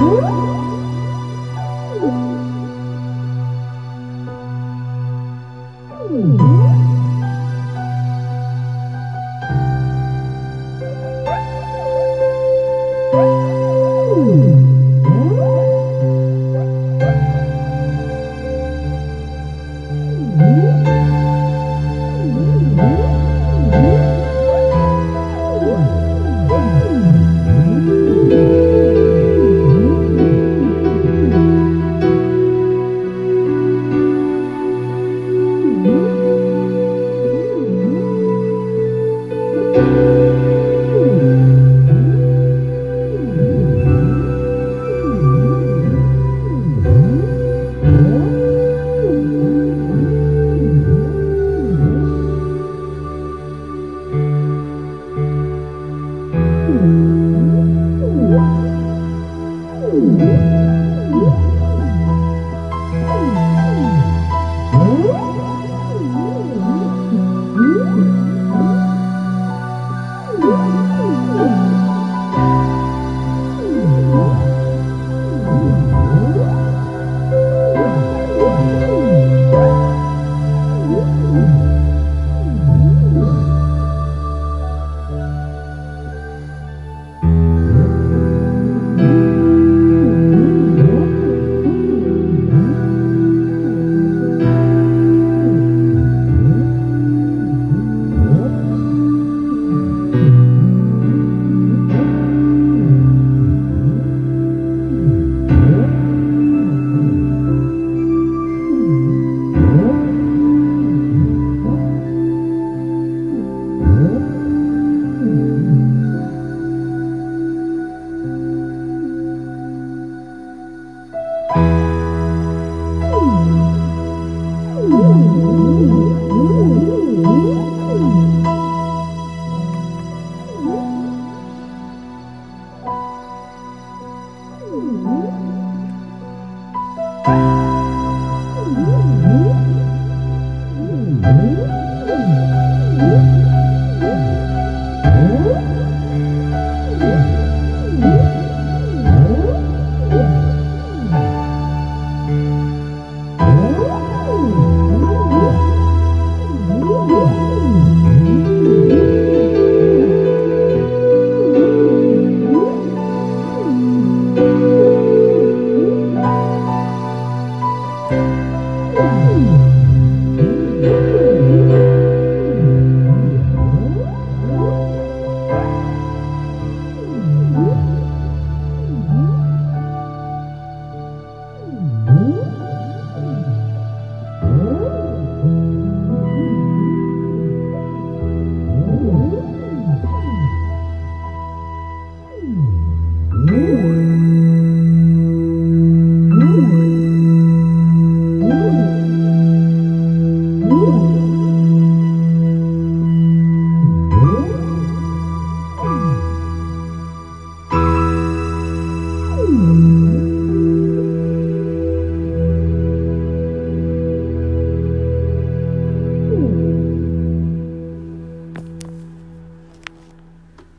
Ooh.